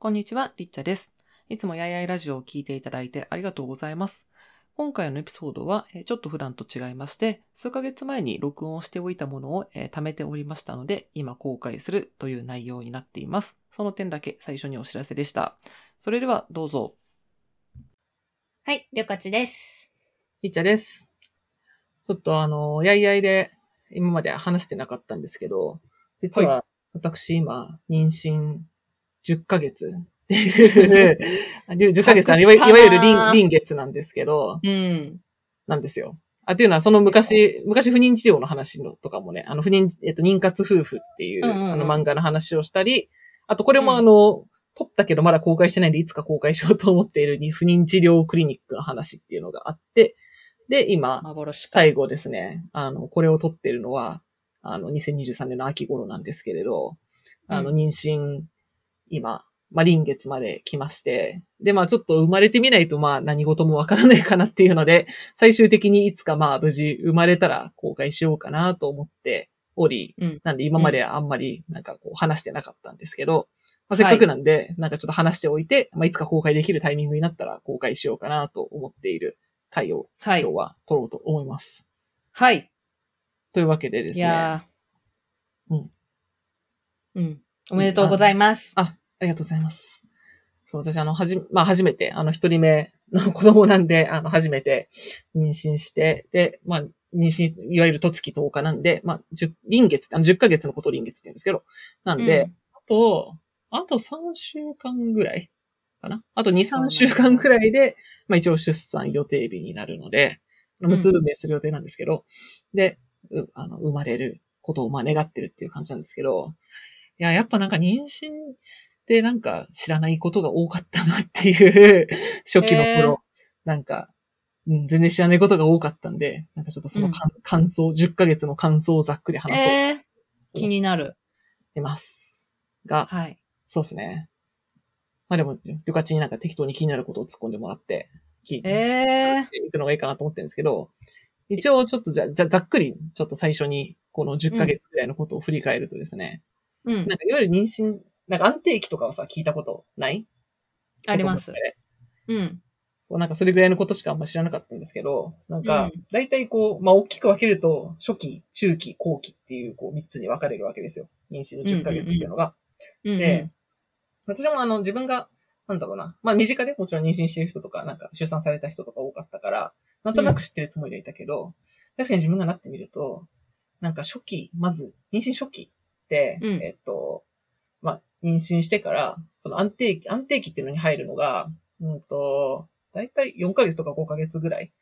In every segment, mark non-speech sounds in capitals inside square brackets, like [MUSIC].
こんにちは、りっちゃです。いつもやいやいラジオを聞いていただいてありがとうございます。今回のエピソードは、えーちょっと普段と違いまして、数ヶ月前に録音しておいたものを、えー貯めておりましたので、今公開するという内容になっています。その点だけ最初にお知らせでした。それではどうぞ。はい、りょかちです。りっちゃです。ちょっとあの、やいやいで今まで話してなかったんですけど、実は私今、妊娠10ヶ月。っていう、10ヶ月いわいわゆる臨臨月なんですけど、うん。なんですよ。あ、っていうのは、その昔、昔不妊治療の話のとかもね、あの、不妊、えっと、妊活夫婦っていう、うんうんうん。あの漫画の話をしたり、あと、これもうん。あの、撮ったけどまだ公開してないんで、いつか公開しようと思っているに不妊治療クリニックの話っていうのがあって、で、今。最後ですね、あの、これを撮ってるのは、あの、2023年の秋頃なんですけれど、あの、う妊娠、今、まあ、臨月まで来まして、で、まあ、ちょっと生まれてみないと、まあ、何事もわからないかなっていうので、最終的にいつかまあ、無事生まれたら公開しようかなと思っており、うん。なんで今まであんまりなんかこう話してなかったんですけど、まあ、せっかくなんで、なんかちょっと話しておいて、まあ、いつか公開できるタイミングになったら公開しようかなと思っている回をはい今日。は撮ろうと思います。はい。というわけでですね。いやーうん。うん。おめでとうございます。ありがとうございます。そう、私、あの、はじ、まあ、初めて、あの、一人目の子供なんで、あの、初めて妊娠して、で、まあ、妊娠、いわゆる十月10日なんで、まあ、十、臨月、あの、10ヶ月のことを臨月って言うんですけど、なんで、うん。あと、あと3週間ぐらいかな？あと2、3そうなんだ。週間ぐらいで、まあ、一応出産予定日になるので、ん。無痛分娩する予定なんですけど、で、うあの、生まれることを、まあ、願ってるっていう感じなんですけど、いや、やっぱなんか妊娠でなんか知らないことが多かったなっていう、初期の頃、なんか、うん、全然知らないことが多かったんで、なんかちょっとその感,、感想、10ヶ月の感想をざっくり話そうとえー、気になる。思います。が、はい。そうですね。まあでも、旅客になんか適当に気になることを突っ込んでもらって、聞いてえいくのがいいかなと思ってるんですけど、一応ちょっとじゃ、ざざっくり、ちょっと最初に、この10ヶ月ぐらいのことを振り返るとですね、ー、うんなん。かいわゆる妊娠、なんか安定期とかはさ、聞いたことない？ありますうん。こうなんかそれぐらいのことしかあんま知らなかったんですけど、なんかうん、大体こう、まあ大きく分けると、初期、中期、後期っていう、こう、3つに分かれるわけですよ。妊娠の10ヶ月っていうのが。うん。で、私もあの、自分が、なんだろうな、まあ身近でもちろん妊娠してる人とか、なんか出産された人とか多かったから、なんとなく知ってるつもりでいたけど、確かに自分がなってみると、なんか初期、まず、妊娠初期うんえっと、まあ、妊娠してから、その安定期、安定期っていうのに入るのが、うんと、だいたい4ヶ月とか5ヶ月ぐらい。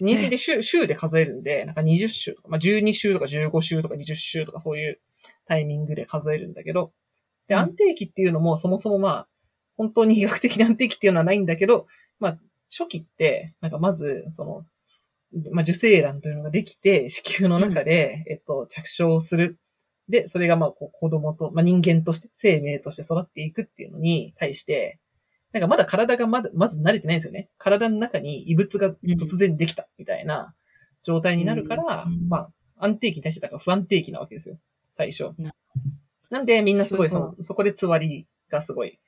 妊娠って週、週で数えるんで、なんか20週とか、まあ、12週とか15週とか20週とかそういうタイミングで数えるんだけど、で、うん安定期っていうのもそもそもまあ、本当に医学的な安定期っていうのはないんだけど、まあ、初期って、なんかまず、その、まあ、受精卵というのができて、子宮の中で、えっと、着床する。で、それがまあ、こう子供と、まあ、人間として、生命として育っていくっていうのに対して、なんかまだ体がまだ、まず慣れてないんですよね。体の中に異物が突然できたみたいな状態になるから、うんまあ、安定期に対してだから不安定期なわけですよ。最初な。なんでみんなすごいその、そこでつわりがすごい、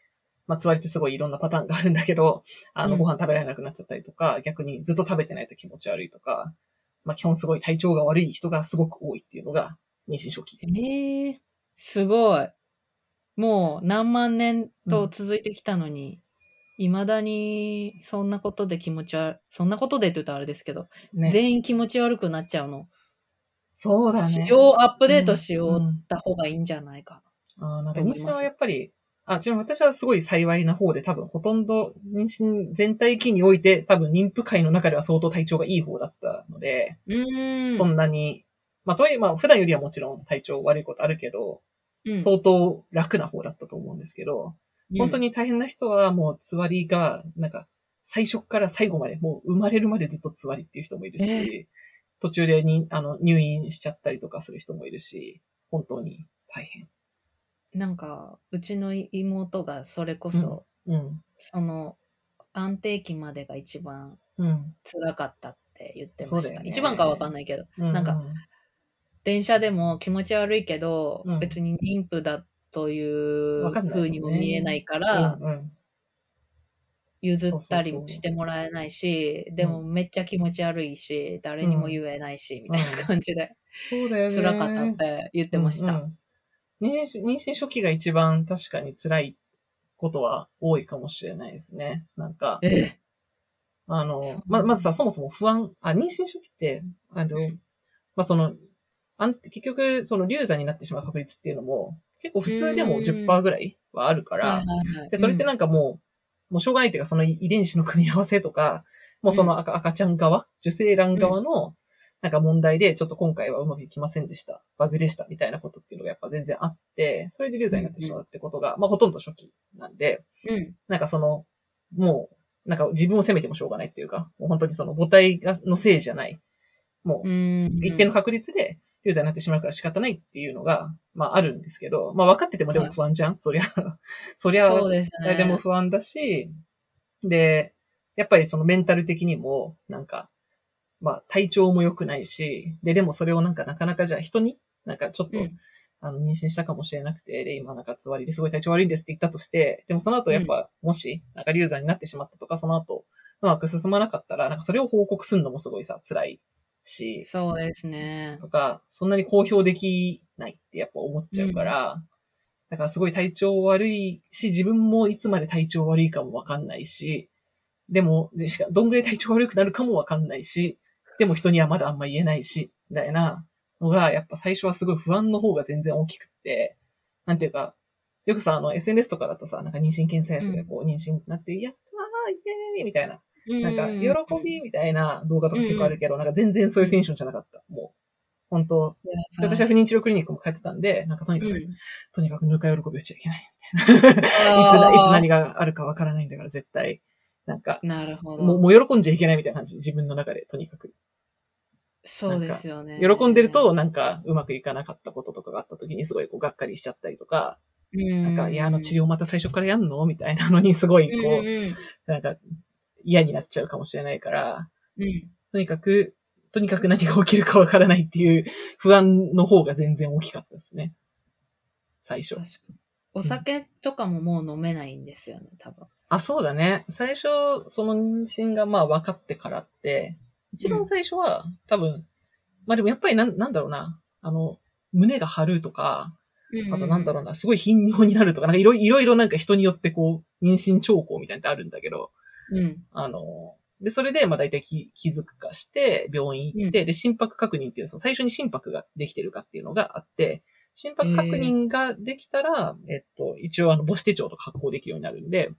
まあつわりってすごいいろんなパターンがあるんだけど、あの、うんご飯食べられなくなっちゃったりとか、逆にずっと食べてないと気持ち悪いとか、まあ基本すごい体調が悪い人がすごく多いっていうのが妊娠初期。ええすごい。もう何万年と続いてきたのに、未だにそんなことで気持ち悪い、そんなことでって言うとあれですけど、ね。全員気持ち悪くなっちゃうの。そうだね仕。様アップデートしよううんった方がいいんじゃないかあーなんか妊と思います娠はやっぱり、あ、ちなみに私はすごい幸いな方で多分ほとんど妊娠全体期において多分妊婦界の中では相当体調がいい方だったので、な。うーん。そんなに、まあとはいえまあ普段よりはもちろん体調悪いことあるけど、うん相当楽な方だったと思うんですけど、本当に大変な人はもうつわりが、なんか最初から最後まで、もう生まれるまでずっとつわりっていう人もいるし、え途中でにあの入院しちゃったりとかする人もいるし、本当に大変。なんか、うちの妹がそれこそ、うん。その、安定期までが一番うん。辛かったって言ってました。ね一番かわかんないけど、うなんか、電車でも気持ち悪いけど、うん。別に妊婦だという風にも見えないかうら、んうん。譲ったりしてもらえないし、でもめっちゃ気持ち悪いし、誰にも言えないし、みたいな感じで、そうだよね。辛かったって言ってました。うん。うん妊娠妊娠初期が一番確かに辛いことは多いかもしれないですね。なんか、え？あそうの、ま、まずさ、そもそも不安、あ、妊娠初期って、あの、うん。まあ、その、あん結局、その流産になってしまう確率っていうのも、結構普通でもうん10%ぐらいはあるから、で、それってなんかもう、もうしょうがないっていうか、その遺伝子の組み合わせとか、もうその赤,、赤ちゃん側、受精卵側の、なんか問題で、ちょっと今回はうまくいきませんでした。バグでした。みたいなことっていうのがやっぱ全然あって、それで流産になってしまうってことが、まあほとんど初期なんで、うん。なんかその、もう、なんか自分を責めてもしょうがないっていうか、もう本当にその母体がのせいじゃない。もうう、ん。一定の確率で流産になってしまうから仕方ないっていうのが、まああるんですけど、まあ分かっててもでも不安じゃん、[LAUGHS] そりゃ。[LAUGHS] そりゃ、そうですね。誰でも不安だし、で、やっぱりそのメンタル的にも、なんか、まあ体調も良くないし、で、でもそれをなんかなかなかじゃあ人に、なんかちょっと、うん。あの、妊娠したかもしれなくて、で、今なんかつわりですごい体調悪いんですって言ったとして、でもその後やっぱ、もし、なんか流産になってしまったとか、その後、うまく進まなかったら、なんかそれを報告するのもすごいさ、辛いし、そうですね。とか、そんなに公表できないってやっぱ思っちゃうから、だからすごい体調悪いし、自分もいつまで体調悪いかもわかんないし、でも、でしかどんぐらい体調悪くなるかもわかんないし、でも人にはまだあんま言えないし、みたいなのが、やっぱ最初はすごい不安の方が全然大きくって、なんていうか、よくさ、あの、SNS とかだとさ、なんか妊娠検査薬でこう、妊娠になって、やったー、イエーイみたいな、なんか、喜びみたいな動画とか結構あるけど、なんか全然そういうテンションじゃなかった。もう、本当で私は不妊治療クリニックも通ってたんで、なんかとにかく、うんとにかくぬか喜びをしちゃいけない。みたいな。いつだ、いつ何があるかわからないんだから絶対、なんか、なるほど。もうもう喜んじゃいけないみたいな感じ。自分の中で、とにかく。そうですよね。喜んでると、なんか、うまくいかなかったこととかがあった時にすごいこう、がっかりしちゃったりとか、うん、なんか、いや、あの治療また最初からやんの？みたいなのにすごい、こう、なんか、嫌になっちゃうかもしれないから、うんとにかく、とにかく何が起きるかわからないっていう不安の方が全然大きかったですね。最初。確かに。お酒とかももう飲めないんですよね、多分。あ、そうだね。最初、その妊娠がまあ分かってからって、一番最初は、多分、まあでもやっぱりなんなんだろうな、あの、胸が張るとか、あとなんだろうな、すごい頻尿になるとか、なんかいろいろいろなんか人によってこう、妊娠兆候みたいなのってあるんだけど、う。うん。あの、で、それで、まあ大体気気づくかして、病院行って、で、心拍確認っていう、その最初に心拍ができてるかっていうのがあって、心拍確認ができたら、えっと、一応あの母子手帳とか発行できるようになるんで、うん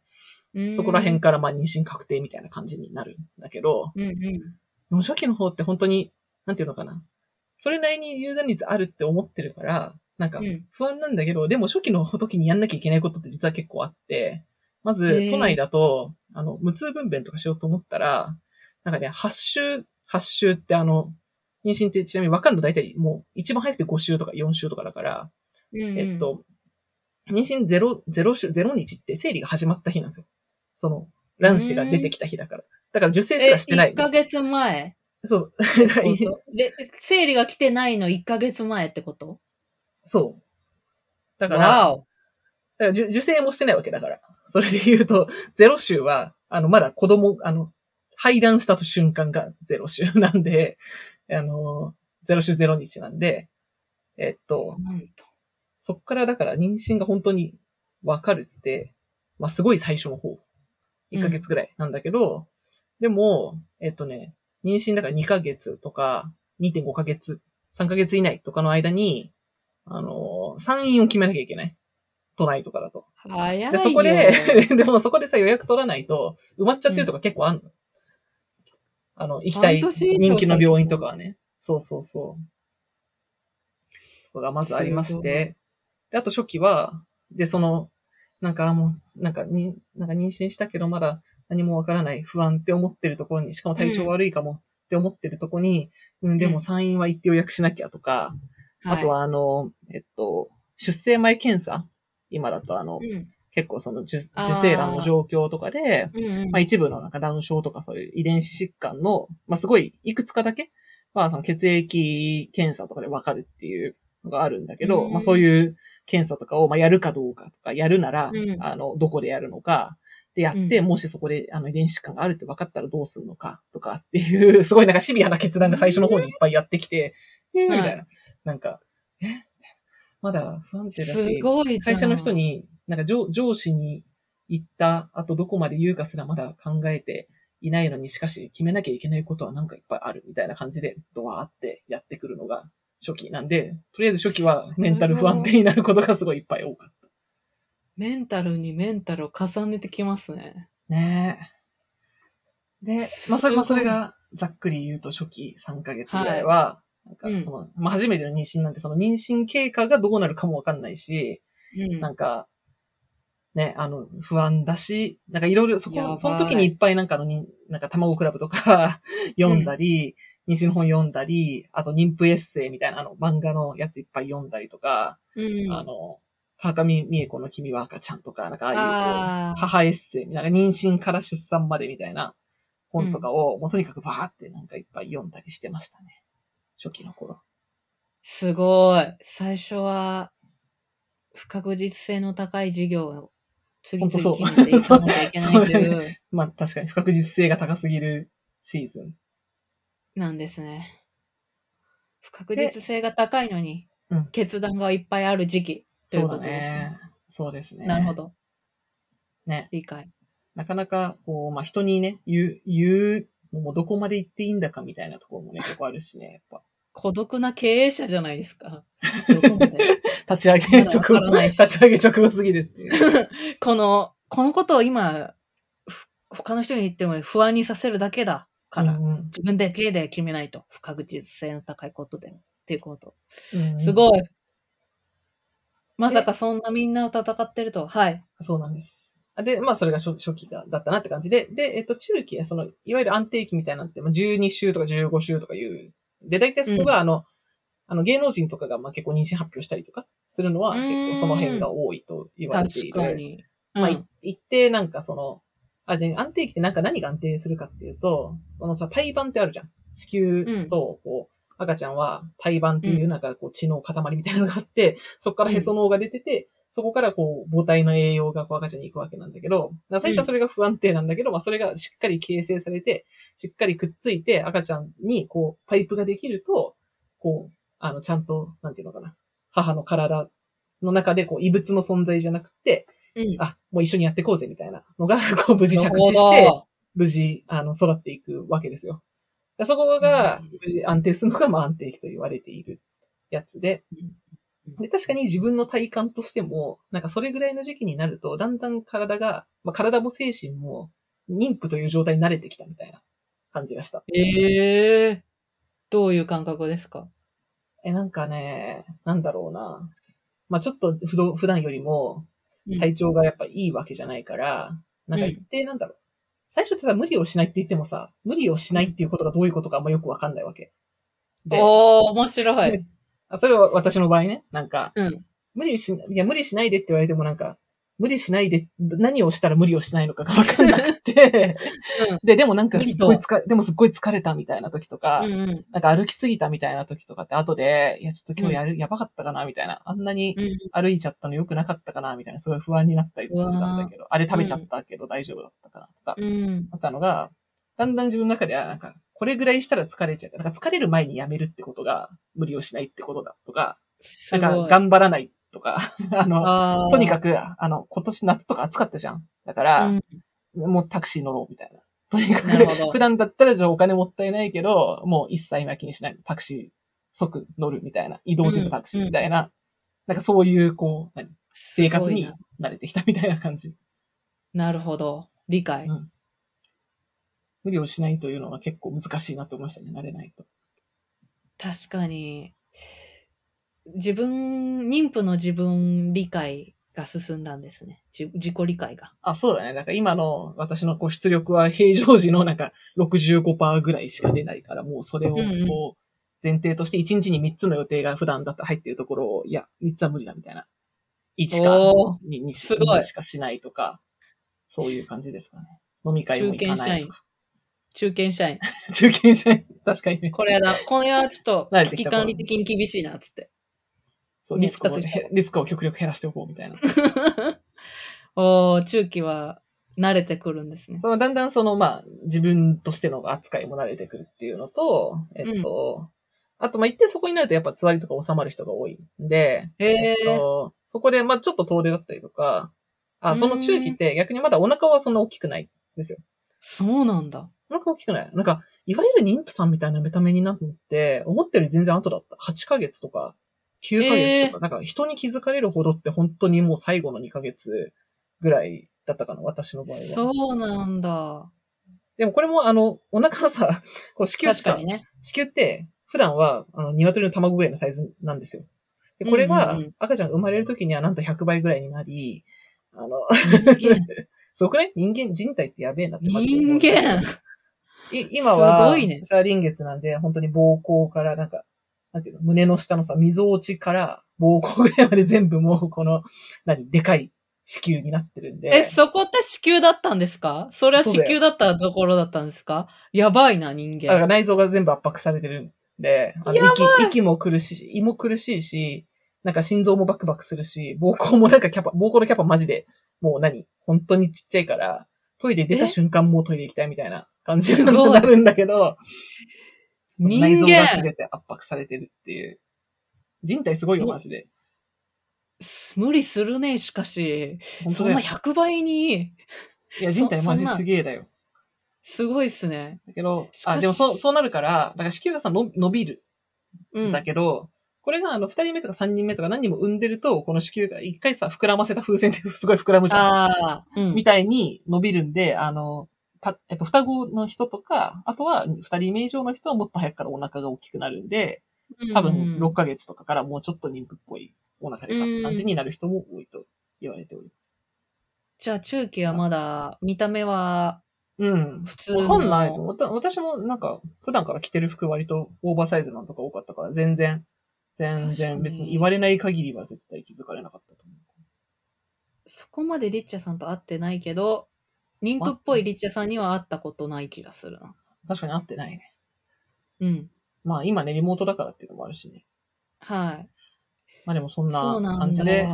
そこら辺からまあ妊娠確定みたいな感じになるんだけど、うんうん。でも初期の方って本当に、なんていうのかな。それなりに有産率あるって思ってるから、なんかうん不安なんだけど、でも初期の時にやんなきゃいけないことって実は結構あって、まず都内だと、あの、無痛分娩とかしようと思ったら、なんかね、8週、8週ってあの、妊娠ってちなみに分かんの大体もう一番早くて5週とか4週とかだから、うんうんえっ、と、妊娠0、0週、0日って生理が始まった日なんですよ。その、卵子が出てきた日だから。だから受精すえ、らしてない1。ヶ月前そう。で、生理が来てないの1ヶ月前ってこと？そう。だから。だから受受精もしてないわけだから。それで言うと、ゼロ週は、あの、まだ子供、あの、排卵した瞬間がゼロ週なんで、あの、ゼロ週ゼロ日なんで、えっと。そっからだから妊娠が本当にわかるって、まあ、すごい最初の方。1ヶ月ぐらいなんだけど、でも、えっとね、妊娠だから2ヶ月とか、2.5ヶ月、3ヶ月以内とかの間に、あの、産院を決めなきゃいけない。都内とかだと。早いよ。で、そこで、[LAUGHS] でもそこでさ、予約取らないと、埋まっちゃってるとか結構あんの。あの、行きたい人気の病院とかはね。そうそうそう。とかがまずありまして。で、あと初期は、で、その、なんかもう、なんかに、なんか妊娠したけどまだ何もわからない不安って思ってるところに、しかも体調悪いかもって思ってるところに、うん、でも産院は行って予約しなきゃとか、あとははあの、えっと、出生前検査今だとあの、い、うん。結構その受精卵の状況とかで、うんうん。まあ一部のなんかダウン症とかそういう遺伝子疾患の、まあすごいいくつかだけ、まあその血液検査とかでわかるっていうのがあるんだけど、うんまあそういう検査とかを、まあやるかどうかとか、やるなら、うん。あの、どこでやるのか、で、やって、うん。もしそこで、あの、遺伝子疾患があるって分かったらどうするのか、とかっていう、[LAUGHS] すごいなんかシビアな決断が最初の方にいっぱいやってきて、えーみたいな。はい。なんか、えまだ不安定だし。会社の人に、なんか上上司に行った後どこまで言うかすらまだ考えていないのに、しかし決めなきゃいけないことはなんかいっぱいあるみたいな感じで、ドワーってやってくるのが初期なんで、とりあえず初期はメンタル不安定になることがすごいいっぱい多かっメンタルにメンタルを重ねてきますね。た。ねえ。で、まあそれ、まあそれがざっくり言うと初期3ヶ月ぐらいは、なんかその、まあ初めての妊娠なんてその妊娠経過がどうなるかもわかんないし、うん。なんか、ね、あの、不安だし、なんかいろいろ、そこ、その時にいっぱいなんかあのに、なんか卵クラブとか [LAUGHS] 読んだり、妊娠の本読んだり、あと妊婦エッセイみたいなあの漫画のやついっぱい読んだりとか、うん。あの、川上美恵子の君は赤ちゃんとか、なんかああいう、母エッセイ、なんか妊娠から出産までみたいな本とかを、もうとにかくバーってなんかいっぱい読んだりしてましたね。初期の頃。すごい。最初は、不確実性の高い授業を次々決めていかなきゃいけないとそういう、[LAUGHS] まあ確かに不確実性が高すぎるシーズン。なんですね。不確実性が高いのに、うん決断がいっぱいある時期といそうことですねね。。そうですね。なるほ。ど。ね。理解。なかなか、こう、まあ、人にね、言う、言うのもどこまで言っていいんだかみたいなところもね、[LAUGHS] 結構あるしね、やっぱ。孤独な経営者じゃないですか。どこまで？[LAUGHS] 立ち上げ直後、立ち上げ直後すぎるっていう。[LAUGHS] この、このことを今、ふ他の人に言っても不安にさせるだけだから、うんうん自分だけで決めないと。不確実性の高いことで。っていうこと。うんすごい。まさかそんなみんなを戦ってると。はい。そうなんです。で、まあ、それが初初期がだったなって感じで、で、えっと、中期はその、いわゆる安定期みたいなのって、まあ、12週とか15週とかいう。で、大体そこが、あの、あの、芸能人とかが、まあ、結構妊娠発表したりとかするのは、うん結構その辺が多いと言われている。確かに。まあ、いうん一定なんかその、あ、で、安定期ってなんか何が安定するかっていうと、そのさ、胎盤ってあるじゃん。子宮と、こう、赤ちゃんは胎盤っていううなんかこう血の塊みたいなのがあって、そこからへその緒が出てて、そこからこう母体の栄養がこう赤ちゃんに行くわけなんだけど、最初はそれが不安定なんだけど、まあそれがしっかり形成されて、しっかりくっついて赤ちゃんにこうパイプができると、こう、あのちゃんと、なんていうのかな、母の体の中でこう異物の存在じゃなくて、うん。あ、もう一緒にやっていこうぜみたいなのが、[LAUGHS] こう無事着地して、ど。無事、あの、育っていくわけですよ。でそこがうん、無事安定するのが、まあ安定期と言われているやつで。うん、で、確かに自分の体感としても、なんかそれぐらいの時期になると、だんだん体が、まあ体も精神も、妊婦という状態に慣れてきたみたいな感じがした。ええどういう感覚ですか？え、なんかね、なんだろうな。まあちょっと普段普段よりも、体調がやっぱいいわけじゃないから、なんか一定なんだろう。最初ってさ、無理をしないって言ってもさ、無理をしないっていうことがどういうことかあんまよくわかんないわけ。で、おー、面白い。あそれは私の場合ね、なんか、うん。無理し、いや、無理しないでって言われてもなんか、無理しないで、何をしたら無理をしないのかが [LAUGHS] わかんなくて、うん。で、でもなんかすっごい疲れ、でもすっごい疲れたみたいな時とか、うんうん。なんか歩きすぎたみたいな時とかって後で、いや、ちょっと今日やる、やばかったかなみたいな、あんなにうん。歩いちゃったの良くなかったかなみたいな、すごい不安になったりとかしてたんだけど、あれ食べちゃったけど大丈夫だったかなとか、うん。あったのが、だんだん自分の中では、なんか、これぐらいしたら疲れちゃう。なんか疲れる前にやめるってことが、無理をしないってことだとか、なんか頑張らないとか、[LAUGHS] あの、とにかく、く、あの、今年夏とか暑かったじゃん。だから、うんもうタクシー乗ろうみたいな。とにかく、普段だったらじゃあお金もったいないけど、もう一切今気にしない。タクシー即乗るみたいな。移動時のタクシーみたいな。なんかそういう、こう、何？生活に慣れてきたみたいな感じ。なるほど。理解。うん無理をしないというのは結構難しいなと思いましたね。慣れないと。確かに、自分、妊婦の自分理解が進んだんですね。じ自己理解が。あ、そうだね。だから今の私のこう出力は平常時のなんか65%ぐらいしか出ないから、もうそれをこうんうんう前提として1日に3つの予定が普段だったら入ってるところを、いや、3つは無理だみたいな。1かおー 2, すごいしかしないとか、そういう感じですかね。飲み会も行かないとか。中堅社員。[LAUGHS] 中堅社員。確かにね。これだ。これはちょっと危機管理的に厳しいな、つって。そう、リスクを、リスクを極力減らしておこうみたいな。[LAUGHS] おー、中期は慣れてくるんですね。だんだんその、まあ、自分としての扱いも慣れてくるっていうのと、えっと、あと、まあ、一定そこになるとやっぱつわりとか収まる人が多いんで、えっと、そこで、まあ、ちょっと遠出だったりとか、あ、その中期って逆にまだお腹はそんな大きくないんですよ。そうなんだ。お腹大きくない？なんか、いわゆる妊婦さんみたいな見た目になって、思ったより全然後だった。8ヶ月とか、9ヶ月とか、なんか人に気づかれるほどって本当にもう最後の2ヶ月ぐらいだったかな、私の場合は。そうなんだ。でもこれもあの、お腹のさ、こう子宮ってさね。子宮って普段はあの鶏の卵ぐらいのサイズなんですよ。でこれが赤ちゃんが生まれる時にはなんと100倍ぐらいになり、あの。すご [LAUGHS] くね人間、人体ってやべえなってマジで思う人間。い今は、すごいね。私は臨月なんで、本当に膀胱から、なんか、なんていうの、胸の下のさ、溝落ちから膀胱ぐらいまで全部もうこの、何、でかい子宮になってるんで。え、そこって子宮だったんですか？それは子宮だったところだったんですか？やばいな、人だから間。内臓が全部圧迫されてるんで、あのやばい。息、息も苦しい、胃も苦しいし、なんか心臓もバクバクするし、膀胱もなんかキャパ、膀胱のキャパマジで、もう何本当にちっちゃいから、トイレ出た瞬間もうトイレ行きたいみたいな感じになるんだけど、内臓が全て圧迫されてるっていう。人体すごいよ、マジで。無理するね、しかし。そんな本当だよ。100倍に、いや、人体マジすげえだよ。すごいっすね。だけどあ、でもそう、そうなるから、だから子宮がさ、の伸びるうんん。だけど、これがあの、二人目とか三人目とか何人も産んでると、この子宮が一回さ、膨らませた風船って [LAUGHS] すごい膨らむじゃん。ああ、うん。みたいに伸びるんで、あの、た、えっと、双子の人とか、あとは二人目以上の人はもっと早くからお腹が大きくなるんで、多分6ヶ月とかからもうちょっと妊婦っぽいお腹でかって感じになる人も多いと言われております。じゃあ中期はまだ、見た目はうん。普通の。わかんない。私もなんか、普段から着てる服割とオーバーサイズなんとか多かったから、全然、全然別に言われない限りは絶対気づかれなかったと思そこまでリッチャさんと会ってないけど、妊婦っぽいリッチャさんには会ったことない気がするな。う。確かに合ってないね。うん。まあ今ね、リモートだからっていうのもあるしね。はい。まあでもそんな。感じで。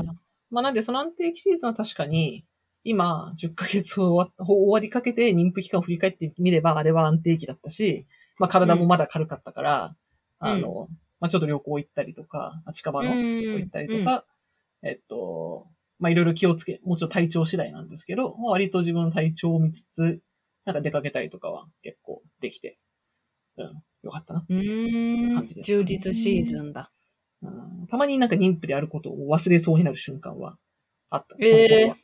まあなんでその安定期シーズンは確かに、今、10ヶ月終わ [LAUGHS] 終わりかけて妊婦期間を振り返ってみれば、あれは安定期だったし、まあ体もまだ軽かったから、うんあの、まあちょっと旅行行ったりとか、あ近場の旅行行ったりとか、えっと、まあいろいろ気をつけ、もちろん体調次第なんですけど、まあ割と自分の体調を見つつ、なんか出かけたりとかは結構できて、うん、よかったなってういう。感じですかね充実シーズンだ。うんたまになんか妊婦であることを忘れそうになる瞬間はあった。ええその頃は。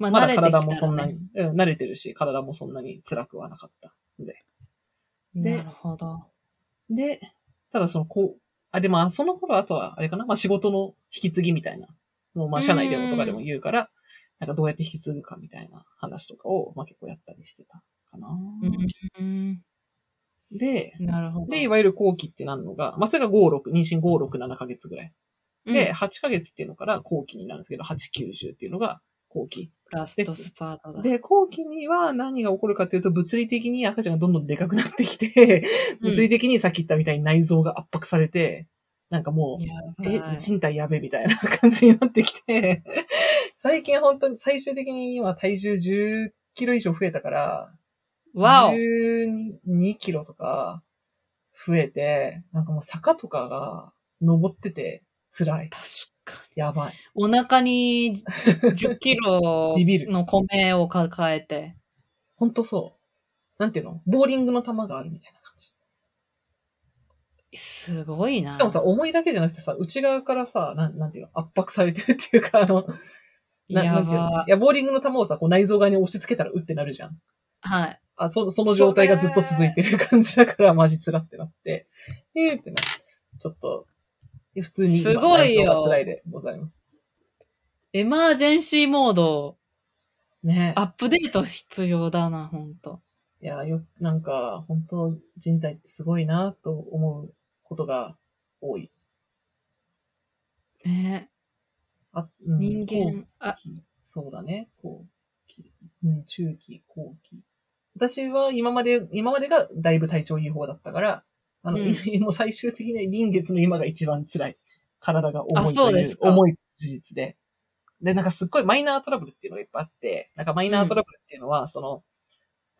まあ、まだ体もそんなねに、うん、慣れてるし、体もそんなに辛くはなかったんで。でなるほど。で、ただその、こう、あ、でも、あその頃あとは、あれかな、まあ仕事の引き継ぎみたいな、もうまあ社内でもとかでも言うから、なんかどうやって引き継ぐかみたいな話とかを、まあ結構やったりしてたかな。うん。で、なるほど。で、いわゆる後期ってなるのが、まあそれが5、6、妊娠5、6、7ヶ月ぐらい。で、うん、8ヶ月っていうのから後期になるんですけど、8、9、10っていうのが後期。ラストスパートだ。で、後期には何が起こるかというと、物理的に赤ちゃんがどんどんでかくなってきて、うん物理的にさっき言ったみたいに内臓が圧迫されて、なんかもう、え、人体やべえみたいな感じになってきて、[LAUGHS] 最近本当に最終的に今体重10キロ以上増えたから、わお12キロとか増えて、なんかもう坂とかが登ってて辛い。確かに。やばい。お腹に10 [LAUGHS] キロの米を抱えて。ほんとそう。なんていうの？ボーリングの球があるみたいな。すごいな。しかもさ、重いだけじゃなくてさ、内側からさ、なんなんていうの圧迫されてるっていうか、あの、なんていうのばい。や、ボーリングの球をさ、こう内臓側に押し付けたらうってなるじゃん。はい。あ、そその状態がずっと続いてる感じだから、マジ辛ってなって、えーってなちょっと、普通に今すごいよ内臓が辛いでございます。エマージェンシーモード、ねアップデート必要だな、ほんと。いや、よ、なんか、本当人体ってすごいなと思うことが多い。ねあ、うん人間、あ後、期そうだね。後期。うん、中期、後期。私は今まで、今までがだいぶ体調いい方だったから、あの、うんもう最終的に臨月の今が一番辛い。体が重いという重い事実で。で、なんかすっごいマイナートラブルっていうのがいっぱいあって、なんかマイナートラブルっていうのは、その、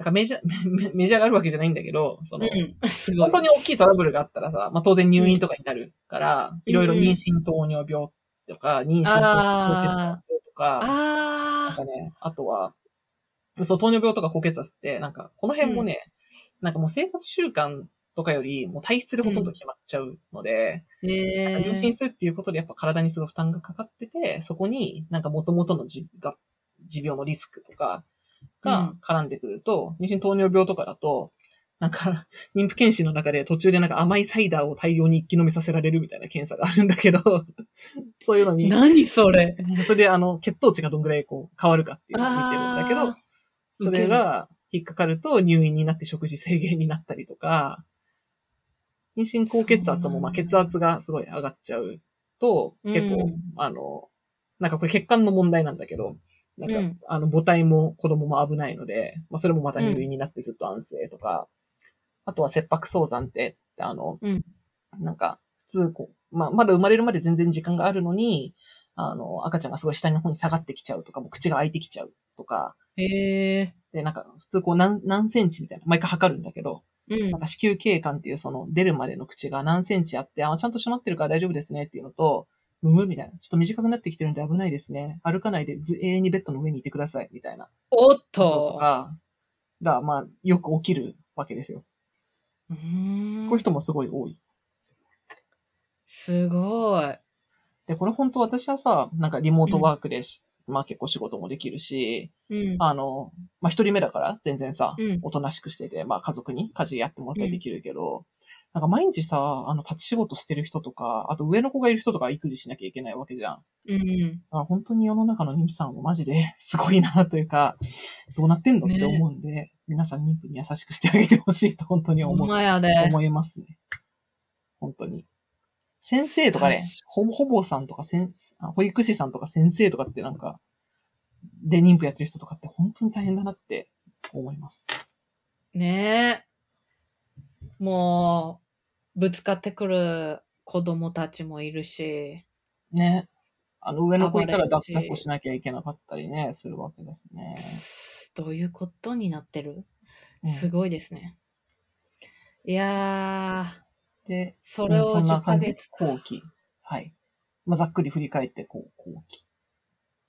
なんかメジャー、[LAUGHS] メメジャーがあるわけじゃないんだけど、その、うん。本当。に大きいトラブルがあったらさ、まあ当然入院とかになるから、いろいろ妊娠糖尿病とか、妊娠糖あ高血圧とか、なんあかね、あとは、そう、糖尿病とか高血圧って、なんか、この辺もね、なんかもう生活習慣とかより、もう体質でほとんど決まっちゃうので、ー。へ妊娠え。するっていうことでやっぱ体にすごい負担がかかってて、そこになんか元々の持が持病のリスクとかが絡んでくると、妊娠糖尿病とかだと、なんか、[LAUGHS] 妊婦検診の中で途中でなんか甘いサイダーを大量に一気飲みさせられるみたいな検査があるんだけど、[LAUGHS] そういうのに、何それ？それであの、血糖値がどんぐらいこう変わるかっていうのを見てるんだけどそれが引っかかると入院になって食事制限になったりとか、妊娠高血圧もまあ血圧がすごい上がっちゃうと、うん。結構、あの、なんかこれ血管の問題なんだけど、なんか、うんあの母体も子供も危ないので、まあそれもまた入院になってずっと安静とか、あとは切迫早産って、あの、うんなんか普通こう、まあまだ生まれるまで全然時間があるのに、あの、赤ちゃんがすごい下の方に下がってきちゃうとか、もう口が開いてきちゃうとか、へえ。で、なんか、普通こう何、何センチみたいな、毎回測るんだけど、うんなん。か子宮頸管っていうその出るまでの口が何センチあって、あ、ちゃんと閉まってるから大丈夫ですねっていうのと、むむみたいな。ちょっと短くなってきてるんで危ないですね。歩かないでず永遠にベッドの上にいてください。みたいなおっこととと。かが、まあ、よく起きるわけですよ。うーんこういう人もすごい多い。すごい。で、これ本当私はさ、なんかリモートワークでし、まあ結構仕事もできるし、うん。あの、まあ一人目だから全然さ、うんおとなしくしてて、まあ家族に家事やってもらったりできるけど、なんか毎日さ、あの立ち仕事してる人とか、あと上の子がいる人とか育児しなきゃいけないわけじゃん。うん。だから本当に世の中の妊婦さんはマジで [LAUGHS] すごいなというか、どうなってんのって思うんで、皆さん妊婦に優しくしてあげてほしいと本当に思う、まやで。思いますね。本当に。先生とかね、ほほぼさんとか先あ保育士さんとか先生とかってなんか、で妊婦やってる人とかって本当に大変だなって思います。ねえ。もう、ぶつかってくる子供たちもいるし。ね。あの上の子いたら抱っこしなきゃいけなかったりね、するわけですね。どういうことになってる？うんすごいですね。いやー、で、それをうんそんな10ヶ月。後期。はい。まあ、ざっくり振り返って、こう、後期。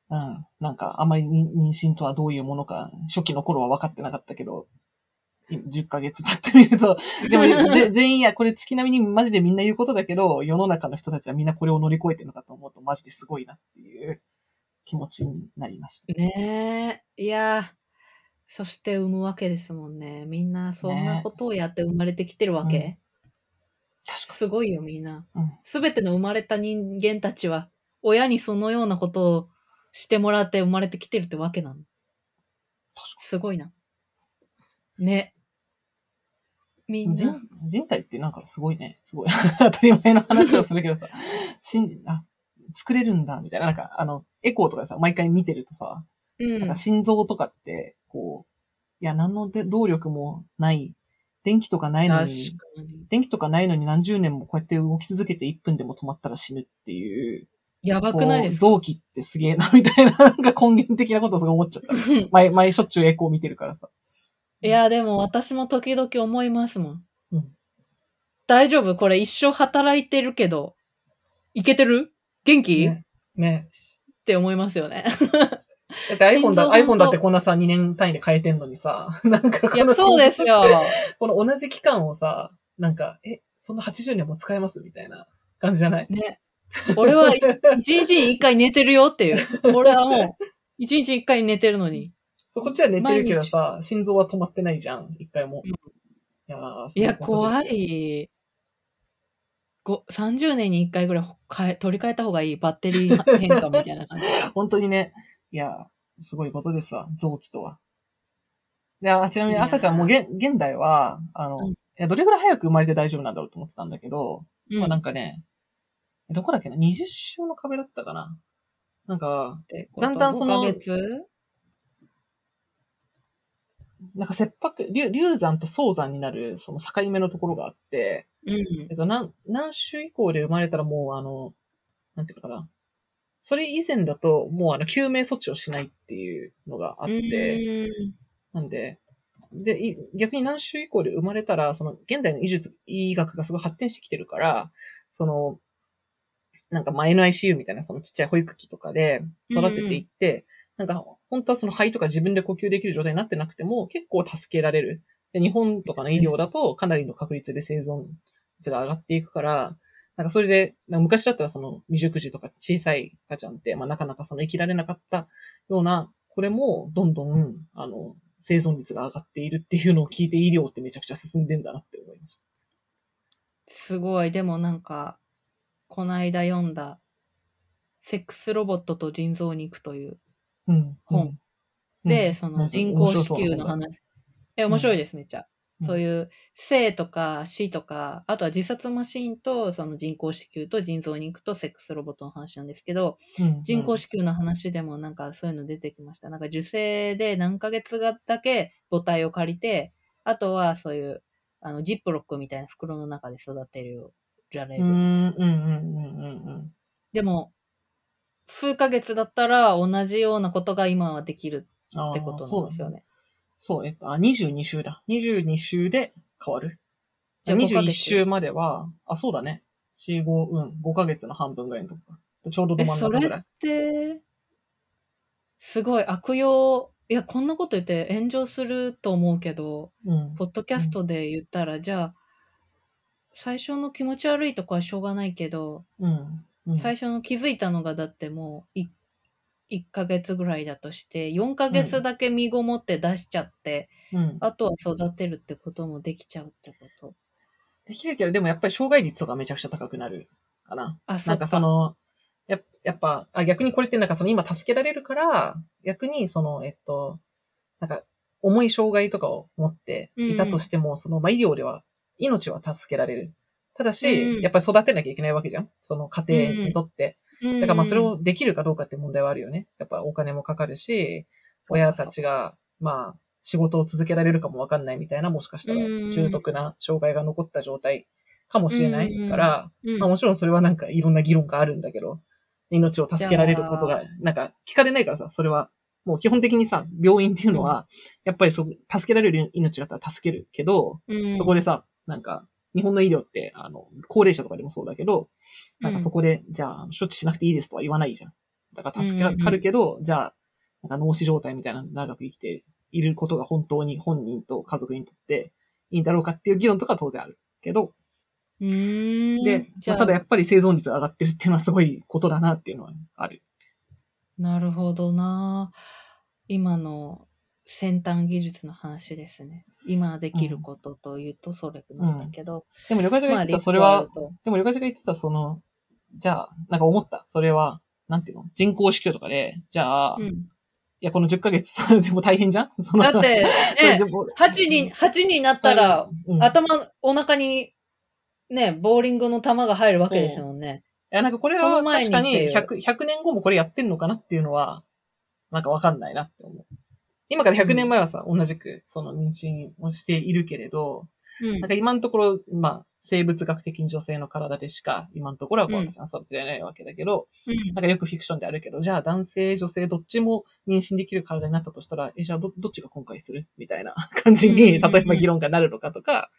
うん。なんか、あまり妊娠とはどういうものか、初期の頃は分かってなかったけど、今10ヶ月経ってみると、[LAUGHS] でも、で全員や、これ月並みにマジでみんな言うことだけど、世の中の人たちはみんなこれを乗り越えてるのかと思うと、マジですごいなっていう気持ちになりました。ねえ。いやー、そして産むわけですもんね。みんなそんなことをやって生まれてきてるわけ。うん確かすごいよ、みんな。すべての生まれた人間たちは、親にそのようなことをしてもらって生まれてきてるってわけなの。すごいな。ね。みん人な。人体ってなんかすごいね。すごい。[LAUGHS] 当たり前の話をするけどさ、[LAUGHS] しんあ、作れるんだ、みたいな。なんか、あの、エコーとかさ、毎回見てるとさ、うんなんか。心臓とかって、こう、いや、何ので動力もない、電気とかないの確に。電気とかないのに何十年もこうやって動き続けて1分でも止まったら死ぬっていう、やばくないですか？臓器ってすげえな、みたいな、なんか根源的なことをすごい思っちゃった。[LAUGHS] 前、前しょっちゅうエコー見てるからさ。いや、でも私も時々思いますもん。うん大丈夫？これ一生働いてるけど、いけてる？元気、ね。ね。って思いますよね。だって iPhone だ、iPhone だってこんなさ、2年単位で変えてんのにさ、[LAUGHS] なんかこのそうですよ。この同じ期間をさ、なんか、え、そんな80年も使えますみたいな感じじゃない？ね。俺は一日に一回寝てるよっていう。俺はもう、一日に一回寝てるのに。そう、こっちは寝てるけどさ、心臓は止まってないじゃん、一回も。うんいやーいや、怖。い。ご30年に一回ぐらい変え取り替えた方がいい。バッテリー変化みたいな感じ。[LAUGHS] 本当にね、いやーすごいことですわ、臓器とは。で、あちなみに赤ちゃんも現現代は、あの、うんいやどれぐらい早く生まれて大丈夫なんだろうと思ってたんだけど、まあなんか、かね、どこだっけな ?20 週の壁だったかな？なんか、だんだんその5ヶ月？なんか切迫、流流産と早産になる、その境目のところがあって、うんえっ。と、何、何週以降で生まれたらもう、あの、なんていうのかな。それ以前だと、もうあの、救命措置をしないっていうのがあって、なんで、で、い逆に何週以降で生まれたら、その、現代の医術、医学がすごい発展してきてるから、その、なんか、まあ、NICU みたいな、そのちっちゃい保育器とかで育てていって、なんか、本当はその肺とか自分で呼吸できる状態になってなくても、結構助けられる。で、日本とかの医療だと、かなりの確率で生存率が上がっていくから、なんかそれで、昔だったらその未熟児とか小さい赤ちゃんって、まあなかなかその生きられなかったような、これもどんどん、あの、生存率が上がっているっていうのを聞いて医療ってめちゃくちゃ進んでんだなって思いました。すごい。でもなんか、この間読んだ、セックスロボットと人造肉という。本うん。で、うんその人工子宮の。話。え、面白いです、めっちゃ。うんそういう生とか死とか、あとは自殺マシンとその人工子宮と人造肉とセックスロボットの話なんですけど、面白そうなんだ人工子宮の話でもなんかそういうの出てきました。なんか受精で何ヶ月がだけ母体を借りて、あとはそういう、あの、ジップロックみたいな袋の中で育てるられる。うん、うん、うん、うん、うん。でも、数ヶ月だったら同じようなことが今はできるってことなんですよね。そう、えっと、あ、22週だ。22週で変わる。じゃあじゃあ5ヶ21月週までは、あ、そうだね。4、5、うん、5ヶ月の半分ぐらいのとこか。ちょうどどえ、真んそれっ中ぐらい。て、すごい悪用、いや、こんなこと言って炎上すると思うけど、うん。ポッドキャストで言ったら、じゃあ、最初の気持ち悪いとこはしょうがないけど、うん。うん、最初の気づいたのがだってもう 1, 1ヶ月ぐらいだとして、4ヶ月だけ身ごもって出しちゃって、うん。あとは育てるってこともできちゃうってこと？できるけど、でもやっぱり障害率とかめちゃくちゃ高くなるかな。あ、そなうんかかその、ややっぱあ、逆にこれってなんかその今助けられるから、逆にその、えっと、なんか重い障害とかを持っていたとしても、その、まあ、医療では命は助けられる。ただし、うんやっぱり育てなきゃいけないわけじゃん？その家庭にとって。だからまあそれをできるかどうかって問題はあるよね。やっぱお金もかかるし、親たちが、まあ、仕事を続けられるかもわかんないみたいな、もしかしたらうん重篤な障害が残った状態かもしれないから、うん、まあもちろんそれはなんかいろんな議論があるんだけど、命を助けられることがなんか聞かれないからさ、それは。もう基本的にさ、病院っていうのは、やっぱりそ、助けられる命だったら助けるけど、うん。そこでさ、なんか、日本の医療って、あの、高齢者とかでもそうだけど、なんかそこで、じゃあ、処置しなくていいですとは言わないじゃん。だから助かるけど、じゃあ、なんか脳死状態みたいな長く生きていることが本当に本人と家族にとっていいんだろうかっていう議論とかは当然あるけど、うーんで、じゃあ、まあただやっぱり生存率が上がってるっていうのはすごいことだなっていうのはある。なるほどな。今の先端技術の話ですね。今できることというとそれなんだけど。でも、旅館が言まあ、ってた、それは、リスクあでも、旅館が言ってた、その、じゃあ、なんか思った。それは、なんていうの？人工子宮とかで、じゃあ、いうん、や、この10ヶ月でも大変じゃん？[LAUGHS] そのだって、[LAUGHS] ね、そうも8人、8人になったら、、うん、い頭、お腹に、ね、ボーリングの球が入るわけですもんね。や、なんかこれは確にかにっていう100、100年後もこれやってんのかなっていうのは、なんかわかんないなって思う。今から100年前はさ、同じく、その妊娠をしているけれど、うん。なんか今のところ、まあ、生物学的に女性の体でしか、今のところはこう赤ちゃん育てられないわけだけど、うん。なんかよくフィクションであるけど、じゃあ男性、女性、どっちも妊娠できる体になったとしたら、え、じゃあど、どっちが今回する？みたいな [LAUGHS] 感じに、例えば議論がなるのかとか。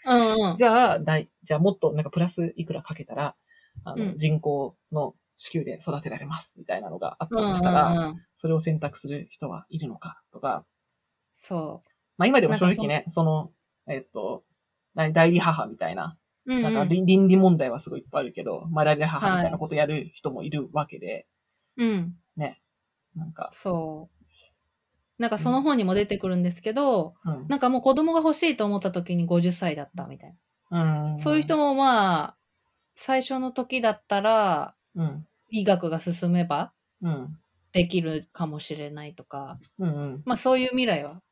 じゃあ、大、じゃあもっとなんかプラスいくらかけたら、あの、うん。人工の子宮で育てられます、みたいなのがあったとしたら、うん。それを選択する人はいるのかとか、そまあ今でも正直ね、その、えっと、何代理母みたいな、う。うんなんかうん倫倫理問題はすごいいっぱいあるけど、まあ代理母みたいなことやる人もいるわけで、うん。ね。なんか、そう。なんかその本にも出てくるんですけど、うん。なんかもう子供が欲しいと思った時に50歳だったみたいな。うん。そういう人もまあ、最初の時だったら、うん。医学が進めばうん。できるかもしれないとか、うんうん。まあそういう未来は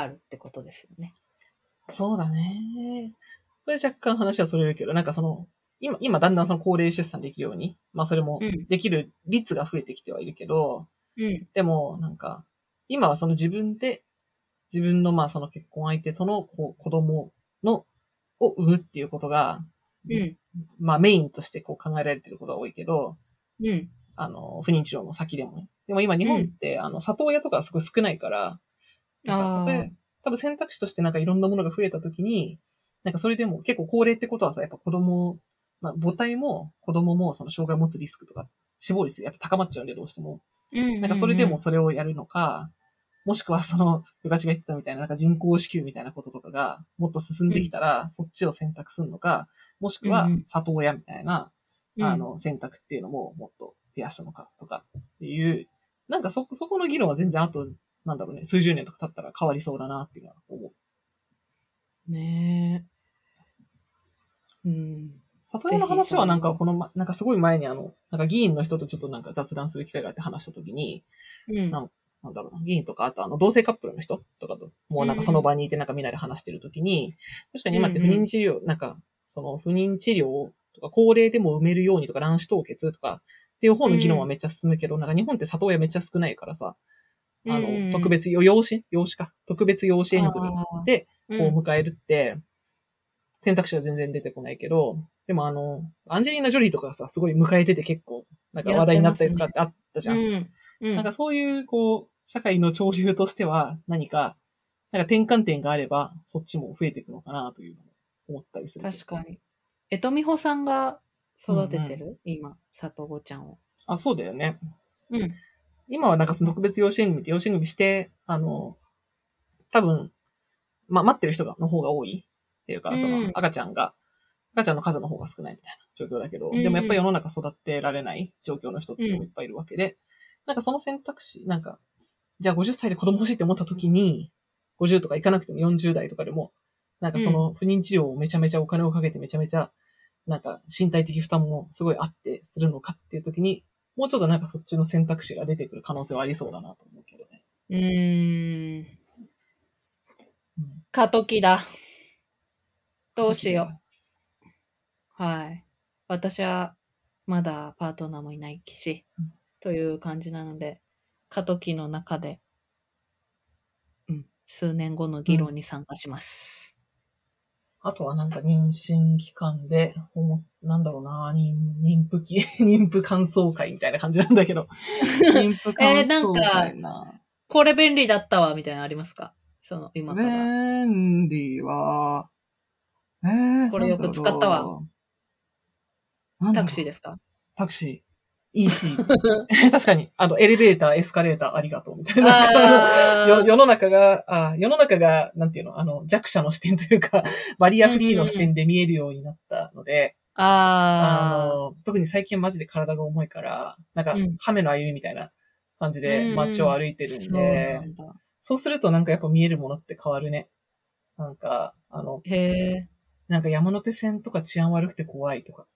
あるってことですよね。そうだね。これ若干話はそれるけど、なんかその、今、今だんだんその高齢出産できるように、まあそれもうんできる率が増えてきてはいるけど、うん。でもなんか、今はその自分で、自分のまあその結婚相手とのこう子供の、を産むっていうことが、うん。まあメインとしてこう考えられてることが多いけど、うん。あの、不妊治療の先でもね。でも今日本って、あの、里親とかがすごい少ないから、なんか例え多分選択肢としてなんかいろんなものが増えたときに、なんかそれでも結構高齢ってことはさ、やっぱ子供、まあ母体も子供もその障害を持つリスクとか死亡率やっぱ高まっちゃうんでどうしても。うん。なんかそれでもそれをやるのか、もしくはその、ヨガチが言ってたみたいな、なんか人工子宮みたいなこととかがもっと進んできたら、そっちを選択するのか、もしくは里親みたいな、うん、あの、選択っていうのももっと増やすのかとかっていう、なんかそ、そこの議論は全然あと、なんだろうね、数十年とか経ったら変わりそうだなっていうのは思う。ねえ。うん。里親の話はなんかこの、ま、なんかすごい前にあの、なんか議員の人とちょっとなんか雑談する機会があって話したときに、うん。なんなんだろうな、議員とか、あとあの、同性カップルの人とかと、もうなんかその場にいてなんかみんなで話してるときに、確かに今って不妊治療、なんか、その不妊治療とか、高齢でも産めるようにとか、卵子凍結とか、っていう方の議論はめっちゃ進むけど、なんか日本って里親めっちゃ少ないからさ、あの、特別養養子？養子か？特別養子縁組で、うんこう迎えるって、選択肢は全然出てこないけど、でもあの、アンジェリーナ・ジョリーとかさ、すごい迎えてて結構、なんか話題になったりとかってあったじゃん。うん。うん。なんかそういう、こう、社会の潮流としては何か、なんか転換点があれば、そっちも増えていくのかなというのも思ったりする。確かに。えとみほさんが育ててる、今、里子ちゃんを。あ、そうだよね。うん。今はなんかその特別養子縁組って養子縁組して、あの、多分、ま、待ってる人が、の方が多いっていうか、そうん。の赤ちゃんが、赤ちゃんの数の方が少ないみたいな状況だけど、でもやっぱり世の中育てられない状況の人っていうのもいっぱいいるわけで、なんかその選択肢、なんか、じゃあ50歳で子供欲しいって思った時に、50とかいかなくても40代とかでも、なんかその不妊治療をめちゃめちゃお金をかけてめちゃめちゃ、なんか身体的負担もすごいあってするのかっていう時に、もうちょっとなんかそっちの選択肢が出てくる可能性はありそうだなと思うけどね。うん。過渡期だ。どうしよう。はい。私はまだパートナーもいないし、うんという感じなので、過渡期の中で、うん、数年後の議論に参加します。あとはなんか妊娠期間で、なんだろうな、妊妊婦期、[LAUGHS] 妊婦感想会みたいな感じなんだけど。[LAUGHS] 妊婦えーなんかこれ便利だったわ、みたいなのありますか？その、今から。便利は、えー、これよく使ったわ。タクシーですか？タクシー。EC。[LAUGHS] 確かに、あの、エレベーター、エスカレーター、ありがとう、みたいな。[LAUGHS] 世の中が、あ世の中が、なんていうの、あの、弱者の視点というか、[LAUGHS] バリアフリーの視点で見えるようになったので、ああの、特に最近マジで体が重いから、なんかうん、亀の歩みみたいな感じうんでうん街を歩いてるんそうで、なんだ。そうするとなんかやっぱ見えるものって変わるね。なんか、あの、へえ。なんか山手線とか治安悪くて怖いとか。あ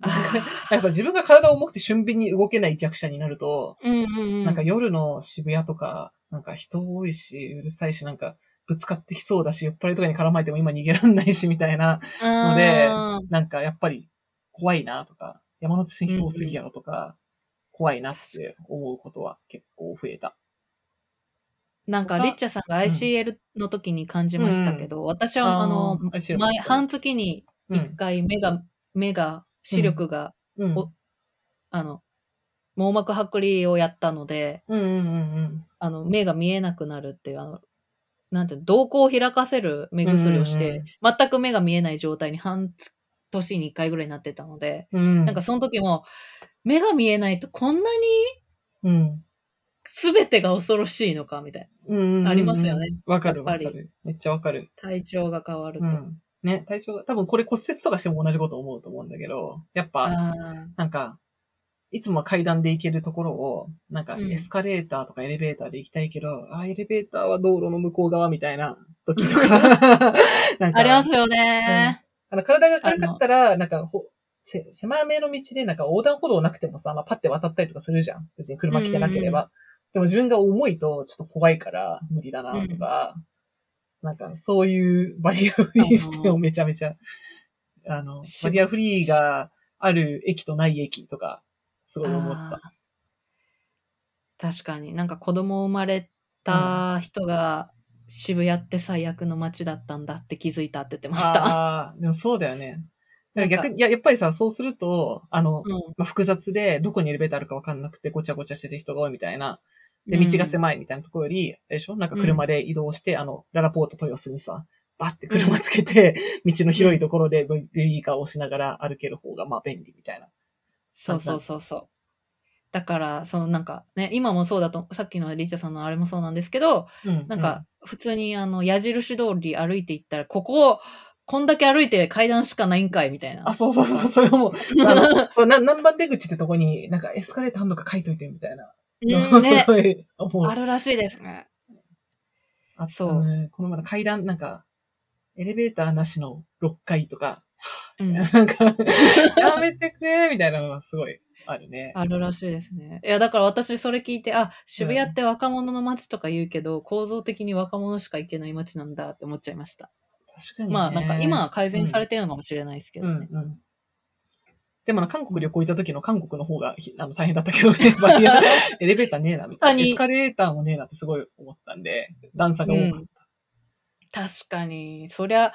[LAUGHS] なんかさ、自分が体重くて俊敏に動けない弱者になると、うんうんうん。なんか夜の渋谷とか、なんか人多いし、うるさいし、なんかぶつかってきそうだし、酔っ払いとかに絡まれても今逃げらんないし、みたいな、のでなんかやっぱり怖いなとか、山手線人多すぎやろとか、怖いなって思うことは結構増えた。なんか、リッチャさんが ICL の時に感じましたけど、私は、あの、あー前、半月にうん一回目が、目が、視力が、うん。おあの、網膜剥離をやったので、うんうんうんうん。あの、目が見えなくなるっていう、あの、なんていうの、瞳孔を開かせる目薬をして、うんうん全く目が見えない状態に半年に一回ぐらいになってたので、うん。なんかその時も、目が見えないとこんなにうん。全てが恐ろしいのかみたいな。うんうんうん。ありますよね。わかるわかる。めっちゃわかる。体調が変わると。うん。ね、体調が、多分これ骨折とかしても同じこと思うと思うんだけど、やっぱ、あなんか、いつもは階段で行けるところを、なんかうんエスカレーターとかエレベーターで行きたいけど、あ、エレベーターは道路の向こう側みたいな時とか、[LAUGHS] なんあ。か、ありますよね。あの体が軽かったら、なんかほ、せ狭めの道でなんか横断歩道なくてもさ、まあ、パッて渡ったりとかするじゃん。別に車来てなければ。うんでも自分が重いとちょっと怖いから無理だなとか、なんかそういうバリアフリー視点をめちゃめちゃ、あの、しバリアフリーがある駅とない駅とか、すごい思った。確かになんか子供生まれた人が渋谷って最悪の街だったんだって気づいたって言ってました。ああ、でもそうだよね。逆に、いや、やっぱりさ、そうすると、あの、うん。まあ、複雑で、どこにエレベーターあるかわかんなくて、ごちゃごちゃしてて人が多いみたいな。で、道が狭いみたいなところより、でしょ？なんか車で移動して、あの、ララポート豊洲にさ、バッて車つけて、[LAUGHS] 道の広いところでベビーカーを押しながら歩ける方が、まあ便利みたいな。そうそうそうそう。だから、そのなんかね、今もそうだと、さっきのリチャさんのあれもそうなんですけど、うん。なんか、普通にあの、矢印通り歩いていったら、ここ、こんだけ歩いて階段しかないんかいみたいな。あ、そうそうそう、それも、[LAUGHS] あの、そうな何番出口ってとこに、なんかエスカレーターあんのか書いといてみたいな。うんね [LAUGHS] すごい思う。あるらしいですね。あそうね。この前の階段、なんか、エレベーターなしの6階とか、うん。[LAUGHS] なんか、[LAUGHS] やめてくれみたいなのがすごいあるね。あるらしいですね。いや、だから私それ聞いて、あ、渋谷って若者の街とか言うけど、構造的に若者しか行けない街なんだって思っちゃいました。確かに、ね。まあ、なんか今は改善されてるのかもしれないですけどね。うんうん。でもな、韓国旅行行った時の韓国の方がひあの大変だったけどね。[LAUGHS] バリアエレベーターねえな、みたいな。エスカレーターもねえなってすごい思ったんで、段差が多かった。確かに、そりゃ、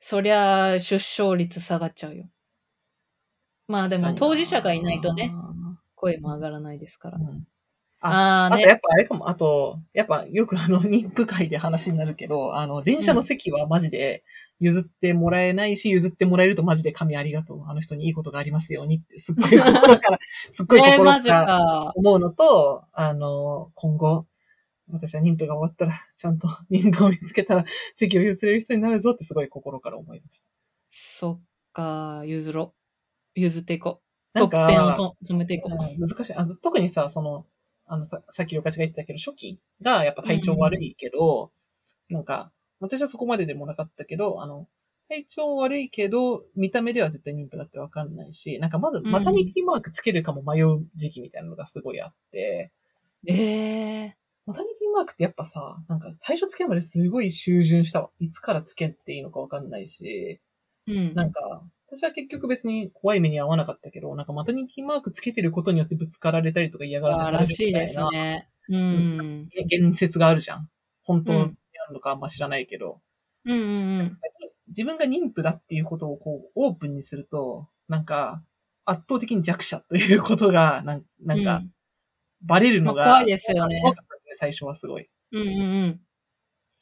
そりゃ出生率下がっちゃうよ。まあでも当事者がいないとね、。声も上がらないですから。うんああーね。あとやっぱあれかも、あと、やっぱよくあの、妊婦会で話になるけど、あの、電車の席はマジで譲ってもらえないし、譲ってもらえるとマジで神ありがとう。あの人にいいことがありますようにって、すっごい心から、[LAUGHS] すっごいえー、心からか。思うのと、あの、今後、私は妊婦が終わったら、ちゃんと妊婦を見つけたら、席を譲れる人になるぞってすごい心から思いました。そっか、譲ろう。譲っていこう。得点をと止めていこう。うん難しい。あ特にさ、その、あのさ、さっきりょかちが言ってたけど、初期がやっぱ体調悪いけど、なんか、私はそこまででもなかったけど、あの、体調悪いけど、見た目では絶対妊婦だってわかんないし、なんかまず、うんマタニティマークつけるかも迷う時期みたいなのがすごいあって、ええマタニティマークってやっぱさ、なんか最初つけるまですごい修潤したわ。いつからつけていいのかわかんないし、うん。なんか、私は結局別に怖い目に遭わなかったけど、なんかマタニティマークつけてることによってぶつかられたりとか嫌がらせあされるらしいでみたいなすね。うん。言説があるじゃん。本当にうんあるのかあんま知らないけど、うんうんうん。自分が妊婦だっていうことをこうオープンにすると、なんか圧倒的に弱者ということが、なんなんかうんバレるのが、まあ怖いですよね怖かったね最初はすごい。うんうんうん。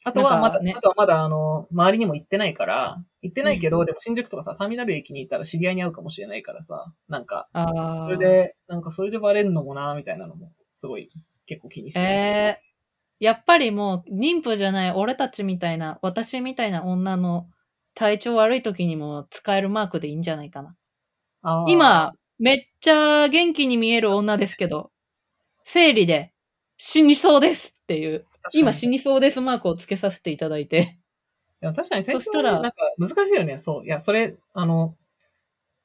あとはまだ、ねあとはまだあの、周りにも行ってないから、行ってないけど、うんでも新宿とかさ、ターミナル駅に行ったら知り合いに会うかもしれないからさ、なんか。それで、なんかそれでバレるのもな、みたいなのも、すごい結構気にしてるしええやっぱりもう、妊婦じゃない俺たちみたいな、私みたいな女の体調悪い時にも使えるマークでいいんじゃないかな。今、めっちゃ元気に見える女ですけど、生理で死にそうですっていう、今死にそうですマークをつけさせていただいて。でも確かに体調そしたらなんか難しいよね。そう。いや、それ、あの、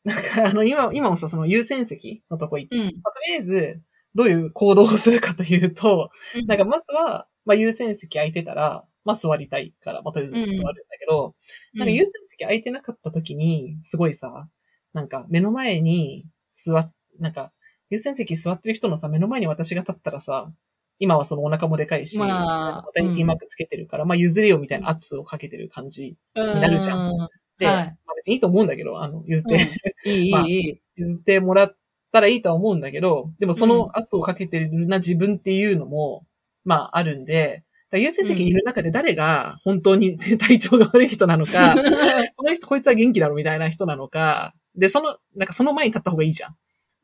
なんかあの、今、今もさ、その優先席のとこ行って、うん。まあとりあえず、どういう行動をするかというと、なんかまずは、まあ優先席空いてたら、まあ座りたいから、まあとりあえず座るんだけど、なんか優先席空いてなかった時に、すごいさ、なんか目の前に座っ、なんか優先席座ってる人のさ、目の前に私が立ったらさ、今はそのお腹もでかいし、まあマタニティマークつけてるから、まあ譲れよみたいな圧をかけてる感じうん、になるじゃん。うん。で、はい。まあ別にいいと思うんだけど、あの、譲って、うん。いい、まあ。[LAUGHS] 譲ってもらったらいいとは思うんだけど、でもその圧をかけてるな自分っていうのも、まああるんで、優先席にいる中で誰が本当に体調が悪い人なのか、[LAUGHS] この人こいつは元気だろみたいな人なのか、で、その、なんかその前に立った方がいいじゃん。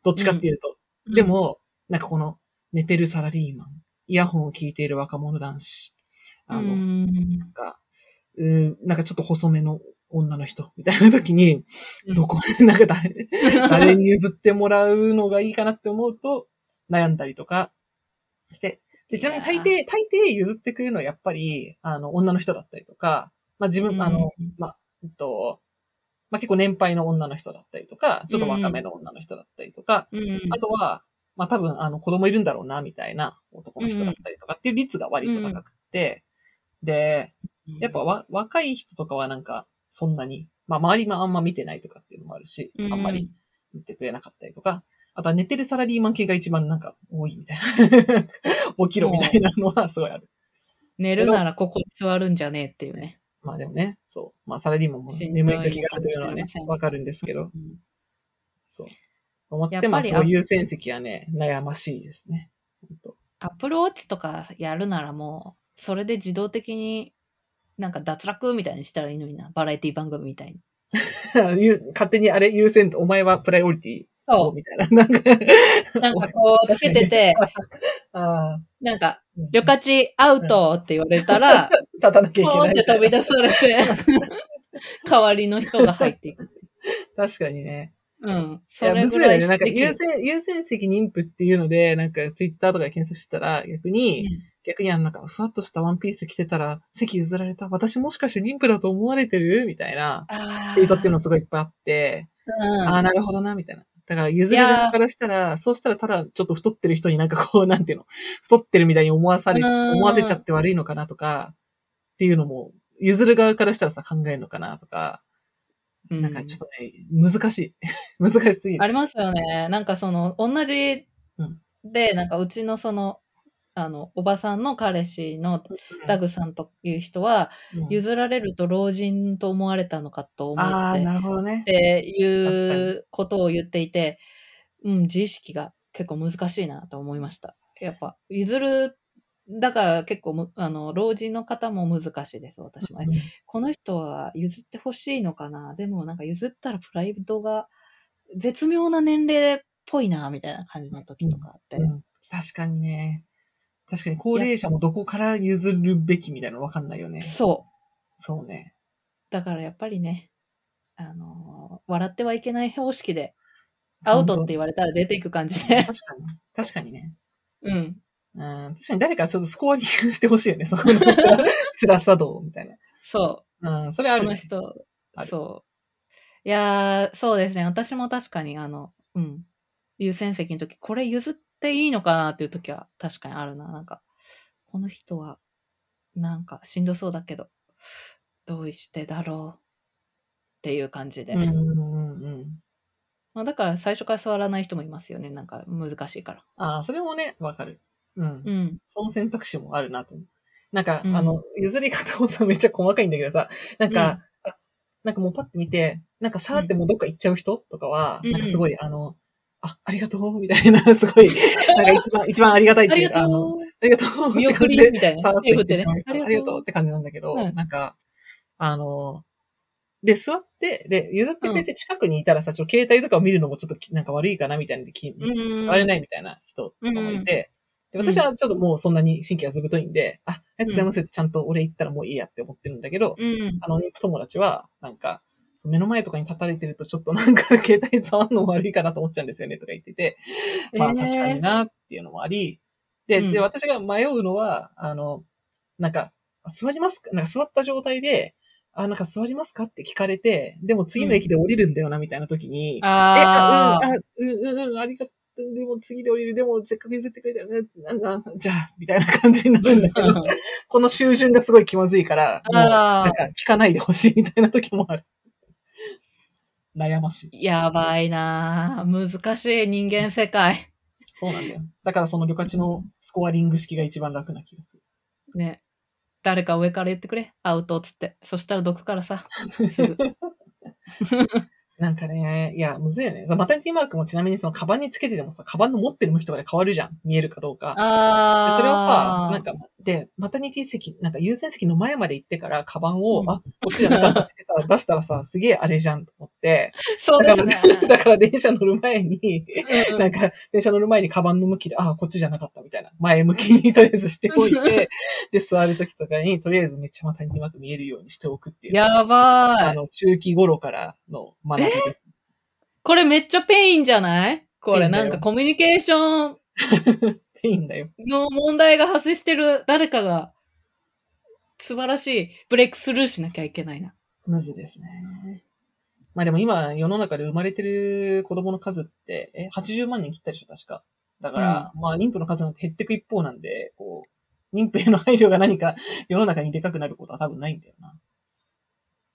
どっちかっていうと。で、も、なんかこの寝てるサラリーマン、イヤホンを聞いている若者男子、うん、あの、うん。なんか、うん、なんかちょっと細めの女の人みたいな時に、うん。どこ、なんか誰、誰に譲ってもらうのがいいかなって思うと、悩んだりとかして、で、ちなみに大抵、大抵譲ってくれるのはやっぱり、あの、女の人だったりとか、まあ自分、あの、まあ、えっと、まあ結構年配の女の人だったりとか、ちょっと若めの女の人だったりとか、うん、うん。あとは、まあ多分、あの、子供いるんだろうな、みたいな男の人だったりとかっていう率が割と高くて、で、やっぱわ若い人とかはなんか、そんなに、まあ周りもあんま見てないとかっていうのもあるし、うんあんまり言ってくれなかったりとか、あとは寝てるサラリーマン系が一番なんか多いみたいな。[LAUGHS] 起きろみたいなのはすごいある。寝るならここに座るんじゃねえっていうね。まあでもね、そう。まあサラリーマンも眠い時があるというのはねわかるんですけど、うんそう。思ってまやっぱりそう優先席はね、悩ましいですね。アップルウォッチとかやるならもう、それで自動的になんか脱落みたいにしたらいいのにな。バラエティ番組みたいに。[LAUGHS] ゆ勝手にあれ優先、お前はプライオリティそみたいな。なんか、う。[LAUGHS] なんかこうつけてて、[LAUGHS] あなんか、あ、旅客地アウトって言われたら、立たなきゃいけないって飛び出されて、代わりの人が入っていく。確かにね。うん。それむずいよね。ぐらいなんか優先、優先席妊婦っていうので、なんかツイッターとかで検索してたら、逆に、逆にあの、なんか、ふわっとしたワンピース着てたら、席譲られた。私もしかして妊婦だと思われてる？みたいな。あツイートっていうのすごいいっぱいあって、うんああ、なるほどな、みたいな。だから、譲る側からしたら、そうしたらただちょっと太ってる人になんかこう、なんていうの、太ってるみたいに思わされ、うん。思わせちゃって悪いのかなとか、っていうのも、譲る側からしたらさ、考えるのかなとか、うん。なんかちょっとね、難しい。[LAUGHS] 難しすぎる。ありますよね。なんかその、同じうん。で、なんかうちのその、あの、おばさんの彼氏のダグさんという人は、うん譲られると老人と思われたのかと思ああ、って、なるほどねっ。て確いうことを言っていて、うん、自意識が結構難しいなと思いました。やっぱ、譲る、だから結構む、あの、老人の方も難しいです、私も。うんこの人は譲ってほしいのかな？でもなんか譲ったらプライドが絶妙な年齢っぽいなみたいな感じの時とかあって。うん確かにね。確かに高齢者もどこから譲るべきみたいなのわかんないよね。そう。そうね。だからやっぱりね、あのー笑ってはいけない方式で、アウトって言われたら出ていく感じで。[LAUGHS] 確かに。確かにね。うん。うん、確かに誰かちょっとスコアリングしてほしいよね。そこの辛 [LAUGHS] 辛さ度みたいそな。うん、それあう。る、ね。この人そう。いやー、そうですね。私も確かに、あの、うん。優先席の時、これ譲っていいのかなっていう時は確かにあるな。なんか、この人は、なんかしんどそうだけど、どうしてだろうっていう感じで。うんうんうんうん。まあ、だから最初から座らない人もいますよね。なんか難しいから。ああ、それもね、わかる。うん。うん。その選択肢もあるなと。なんか、うんあの、譲り方もさ、めっちゃ細かいんだけどさ、なんか、あなんかもうパッて見て、なんかさーってもうどっか行っちゃう人とかは、うんなんかすごい、あの、あ、ありがとうみたいな、[LAUGHS] すごい、なんか一番、[LAUGHS] 一番ありがたいっていうか、あの。ありがとう。って見送感じでりみたいな。っってしまありがとう。って感じなんだけど、うん。なんか、あの、で、座って、で、譲ってくれて近くにいたらさ、ちょっと携帯とかを見るのもちょっときなんか悪いかなみたいなんで、きうん座れないみたいな人とかもいて、うんで私はちょっともうそんなに神経がずぶといんで、あ、ありがとうございますってちゃんと俺言ったらもういいやって思ってるんだけど、うん。あの、友達は、なんか、目の前とかに立たれてるとちょっとなんか携帯触るの悪いかなと思っちゃうんですよねとか言ってて、まあえー確かになっていうのもあり、で、うん。で、私が迷うのは、あの、なんか、あ座りますか？なんか座った状態で、あ、なんか座りますか？って聞かれて、でも次の駅で降りるんだよな、みたいな時に、え、あ、あーうん、あ、うん、うん、うん、ありがとう。でも次で降りる。でもせっかく譲ってくれたよね。なんだ、じゃあ、みたいな感じになるんだけど、この修準がすごい気まずいから、なんか聞かないでほしいみたいな時もある。悩ましい。やばいなぁ難しい人間世界。そうなんだよ。だからその旅客地のスコアリング式が一番楽な気がする。ね。誰か上から言ってくれ。アウトっつって。そしたらどくからさ。すぐ。[LAUGHS] なんかね、いや、むずいよね。マタニティマークもちなみにそのカバンにつけててもさ、カバンの持ってる向きとかで変わるじゃん。見えるかどうか。あそれをさ、なんか、で、マタニティ席、なんか優先席の前まで行ってから、カバンを、うんあ、こっちじゃなかったってさ、[LAUGHS] 出したらさ、すげえあれじゃんと思って。そうだから、ですね。だから電車乗る前に、うんなんか、電車乗る前にカバンの向きで、あ、こっちじゃなかったみたいな。前向きにとりあえずしておいて、[LAUGHS] で、座るときとかに、とりあえずめっちゃマタニティマーク見えるようにしておくっていう。やばい。あの、中期頃からの学びです。これめっちゃペインじゃない？これなんかコミュニケーションいいんだよ。の問題が発生してる誰かが素晴らしいブレイクスルーしなきゃいけないな。むずですね。まあでも今、世の中で生まれてる子供の数って、え、80万人切ったでしょ、確か。だから、まあ妊婦の数なんて減ってく一方なんで、こう、妊婦への配慮が何か世の中にでかくなることは多分ないんだよな。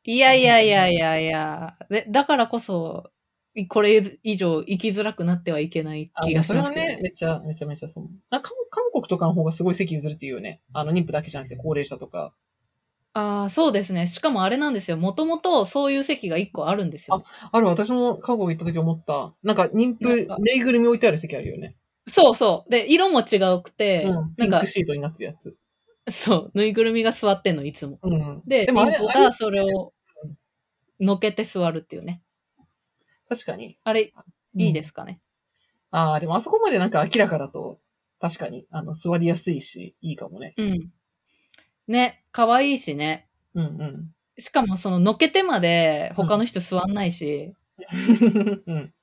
いやいやいやいやいや。で、だからこそ、これ以上生きづらくなってはいけないあ気がしそれはね、ますけどね。めっちゃ、めちゃめちゃそう。あ韓韓国とかの方がすごい席譲るっていうよね。あの妊婦だけじゃなくて高齢者とか。ああ、そうですね。しかもあれなんですよ。もともとそういう席が1個あるんですよ。ある、私も韓国行った時思った。なんか妊婦ぬいぐるみ置いてある席あるよね。そうそう。で、色も違うくて、うん。ピなんかンク、シートになってるやつ。そう、ぬいぐるみが座ってんの、いつも。うん。で、でもあれあれ妊婦がそれをのけて座るっていうね。確かに。あれ、いいでうん。すかね。ああ、でもあそこまでなんか明らかだと、確かに、あの、座りやすいし、いいかもね。うん。ね、可愛いしね。うんうん。しかもそののけてまで他の人座んないし、[LAUGHS] うん。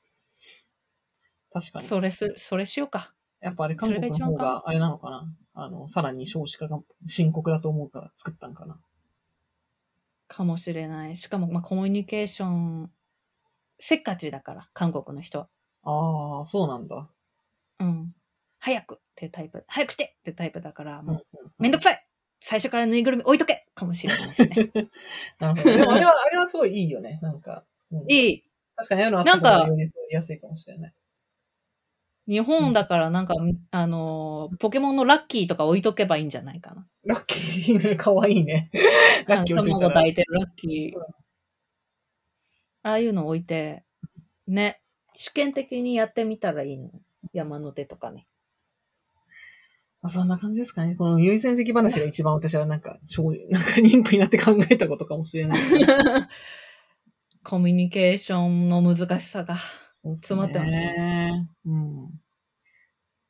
確かに。それす、それしようか。やっぱあれ韓国の方があれなのかな？あの、さらに少子化が深刻だと思うから作ったんかな？かもしれない。しかも、まあ、コミュニケーション、せっかちだから、韓国の人は。ああ、そうなんだ。うん。早くってタイプ。早くしてってタイプだから、もう、うんめんどくさい最初からぬいぐるみ置いとけかもしれないですね。[LAUGHS] なるほど。でもあれは、あれはすごいいいよね。なんか。うんいい。確かにああいうのあったやすいかもしれない。日本だからなんか、あのー、ポケモンのラッキーとか置いとけばいいんじゃないかな。ラッキーね、かわいいね。ラッキー置い。卵抱いてるラッキー。うんああいうの置いて、ね、試験的にやってみたらいいの。山の手とかね。まあ、そんな感じですかね。この優先席話が一番私はなんか、[LAUGHS] なんか妊婦になって考えたことかもしれない。[LAUGHS] コミュニケーションの難しさが。詰まってますね。うん。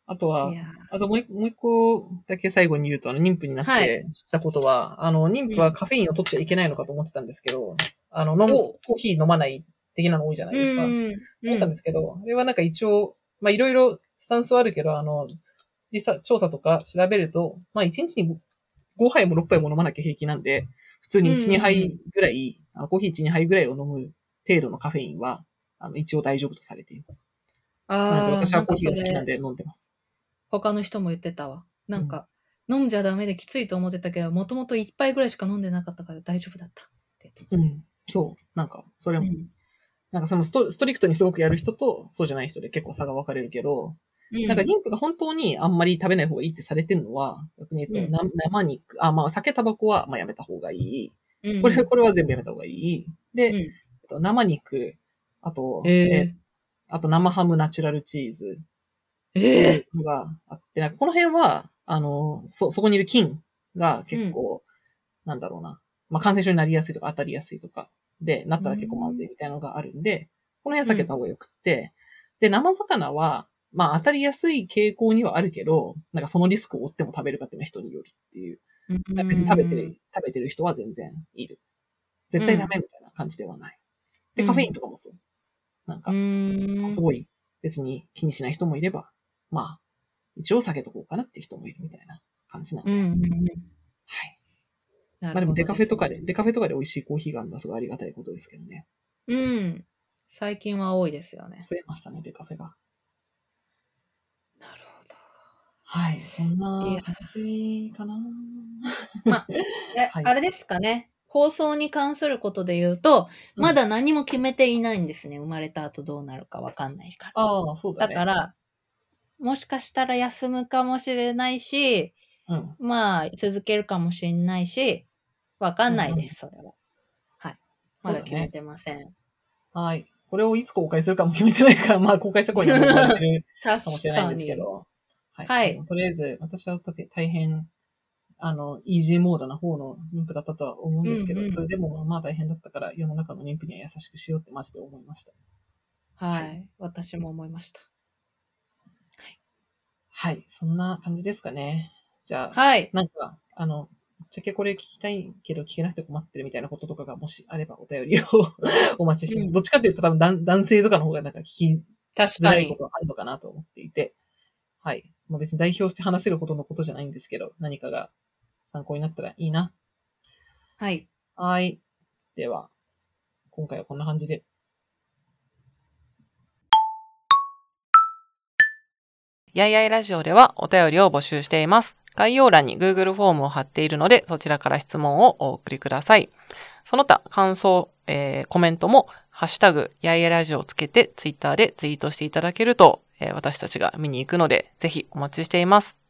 あとはあともう一もう一個だけ最後に言うと、あの、妊婦になっはいて知ったことは、あの、妊婦はカフェインを取っちゃいけないのかと思ってたんですけど、あの、飲む、おコーヒー飲まない的なの多いじゃないですか。うん。思ったんですけど、あれはなんか一応、まあいろいろスタンスはあるけど、あの、実際調査とか調べると、まあ1日に5杯も6杯も飲まなきゃ平気なんで、普通に1、うん2杯ぐらい、あのコーヒー1、2杯ぐらいを飲む程度のカフェインは、あの、一応大丈夫とされています。ああ、私はコーヒーが好きなんで。で飲んでます。他の人も言ってたわ。なんか、飲んじゃダメできついと思ってたけど、もともと一杯ぐらいしか飲んでなかったから大丈夫だったって言ってましうん。そう。なんか、それた。も、うんなんかそのストストリクトにすごくやる人と、そうじゃない人で結構差が分かれるけど、なんか妊婦が本当にあんまり食べない方がいいってされてるのは、逆に言うと、うんな生肉、あ、まあ酒、タバコはまあやめた方がいい。うんこれ、これは全部やめた方がいい。で、生肉、あと、ええあと生ハムナチュラルチーズ。ー、えっていうのがあって、なんかこの辺は、あの、そ、そこにいる菌が結構、なんだろうな、まあ感染症になりやすいとか当たりやすいとか、で、なったら結構まずいみたいなのがあるんで、この辺は避けた方がよくって、で、生魚は、まあ当たりやすい傾向にはあるけど、なんかそのリスクを負っても食べるかっていうのは人によるっていう。ー、別に食べて食べてる人は全然いる。絶対ダメみたいな感じではない。で、うん。カフェインとかもそう。なんか。すごい別に気にしない人もいれば、まあ、一応避けとこうかなっていう人もいるみたいな感じなんで。うんうんうん。はい。なまあでもデカフェとかでで、デカフェとかで美味しいコーヒーがあるのはすごいありがたいことですけどね。うん。最近は多いですよね。増えましたね、デカフェが。なるほど。はい。そんいなや感じかな。え、[LAUGHS] はいあれですかね。放送に関することで言うと、うんまだ何も決めていないんですね。生まれた後どうなるかわかんないから。ああ、そうだね。だから、もしかしたら休むかもしれないし、うん。まあ、続けるかもしれないし、わかんないです、それは。はい。まだ決めてません。はい。これをいつ公開するかも決めてないから、まあ公開した頃にはもう終わってる [LAUGHS] 確かもしれないんですけど。はい。はいでもとりあえず、私は大変、あの、イージーモードな方の妊婦だったとは思うんですけど、うんうんそれでもまあ大変だったから、世の中の妊婦には優しくしようってマジで思いました。はい。私も思いました。はい。そんな感じですかね。じゃあ、はい。なんか、あの、ぶっちゃけこれ聞きたいけど聞けなくて困ってるみたいなこととかがもしあればお便りを [LAUGHS] お待ちして、うんどっちかっていうと多分男男性とかの方がなんか聞きづらいこ。とはあるのかなと思っていて、はい。まあ、別に代表して話せるほどのことじゃないんですけど、何かが参考になったらいいな。はい。はい。では、今回はこんな感じで。やいやいラジオではお便りを募集しています。概要欄に Google フォームを貼っているので、そちらから質問をお送りください。その他、感想、えーコメントも、ハッシュタグ、やいやいラジオをつけて、Twitter でツイートしていただけると、えー私たちが見に行くので、ぜひお待ちしています。